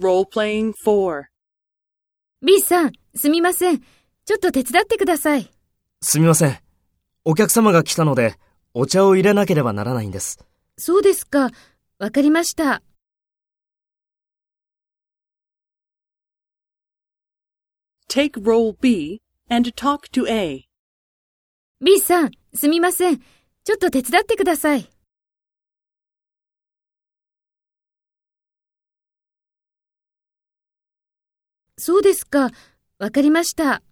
Role-playing 4. B さん、すみません。ちょっと手伝ってください。すみません。お客様が来たので、お茶を入れなければならないんです。そうですか。わかりました。Take role B and talk to A. B さん、すみません。ちょっと手伝ってください。そうですか。わかりました。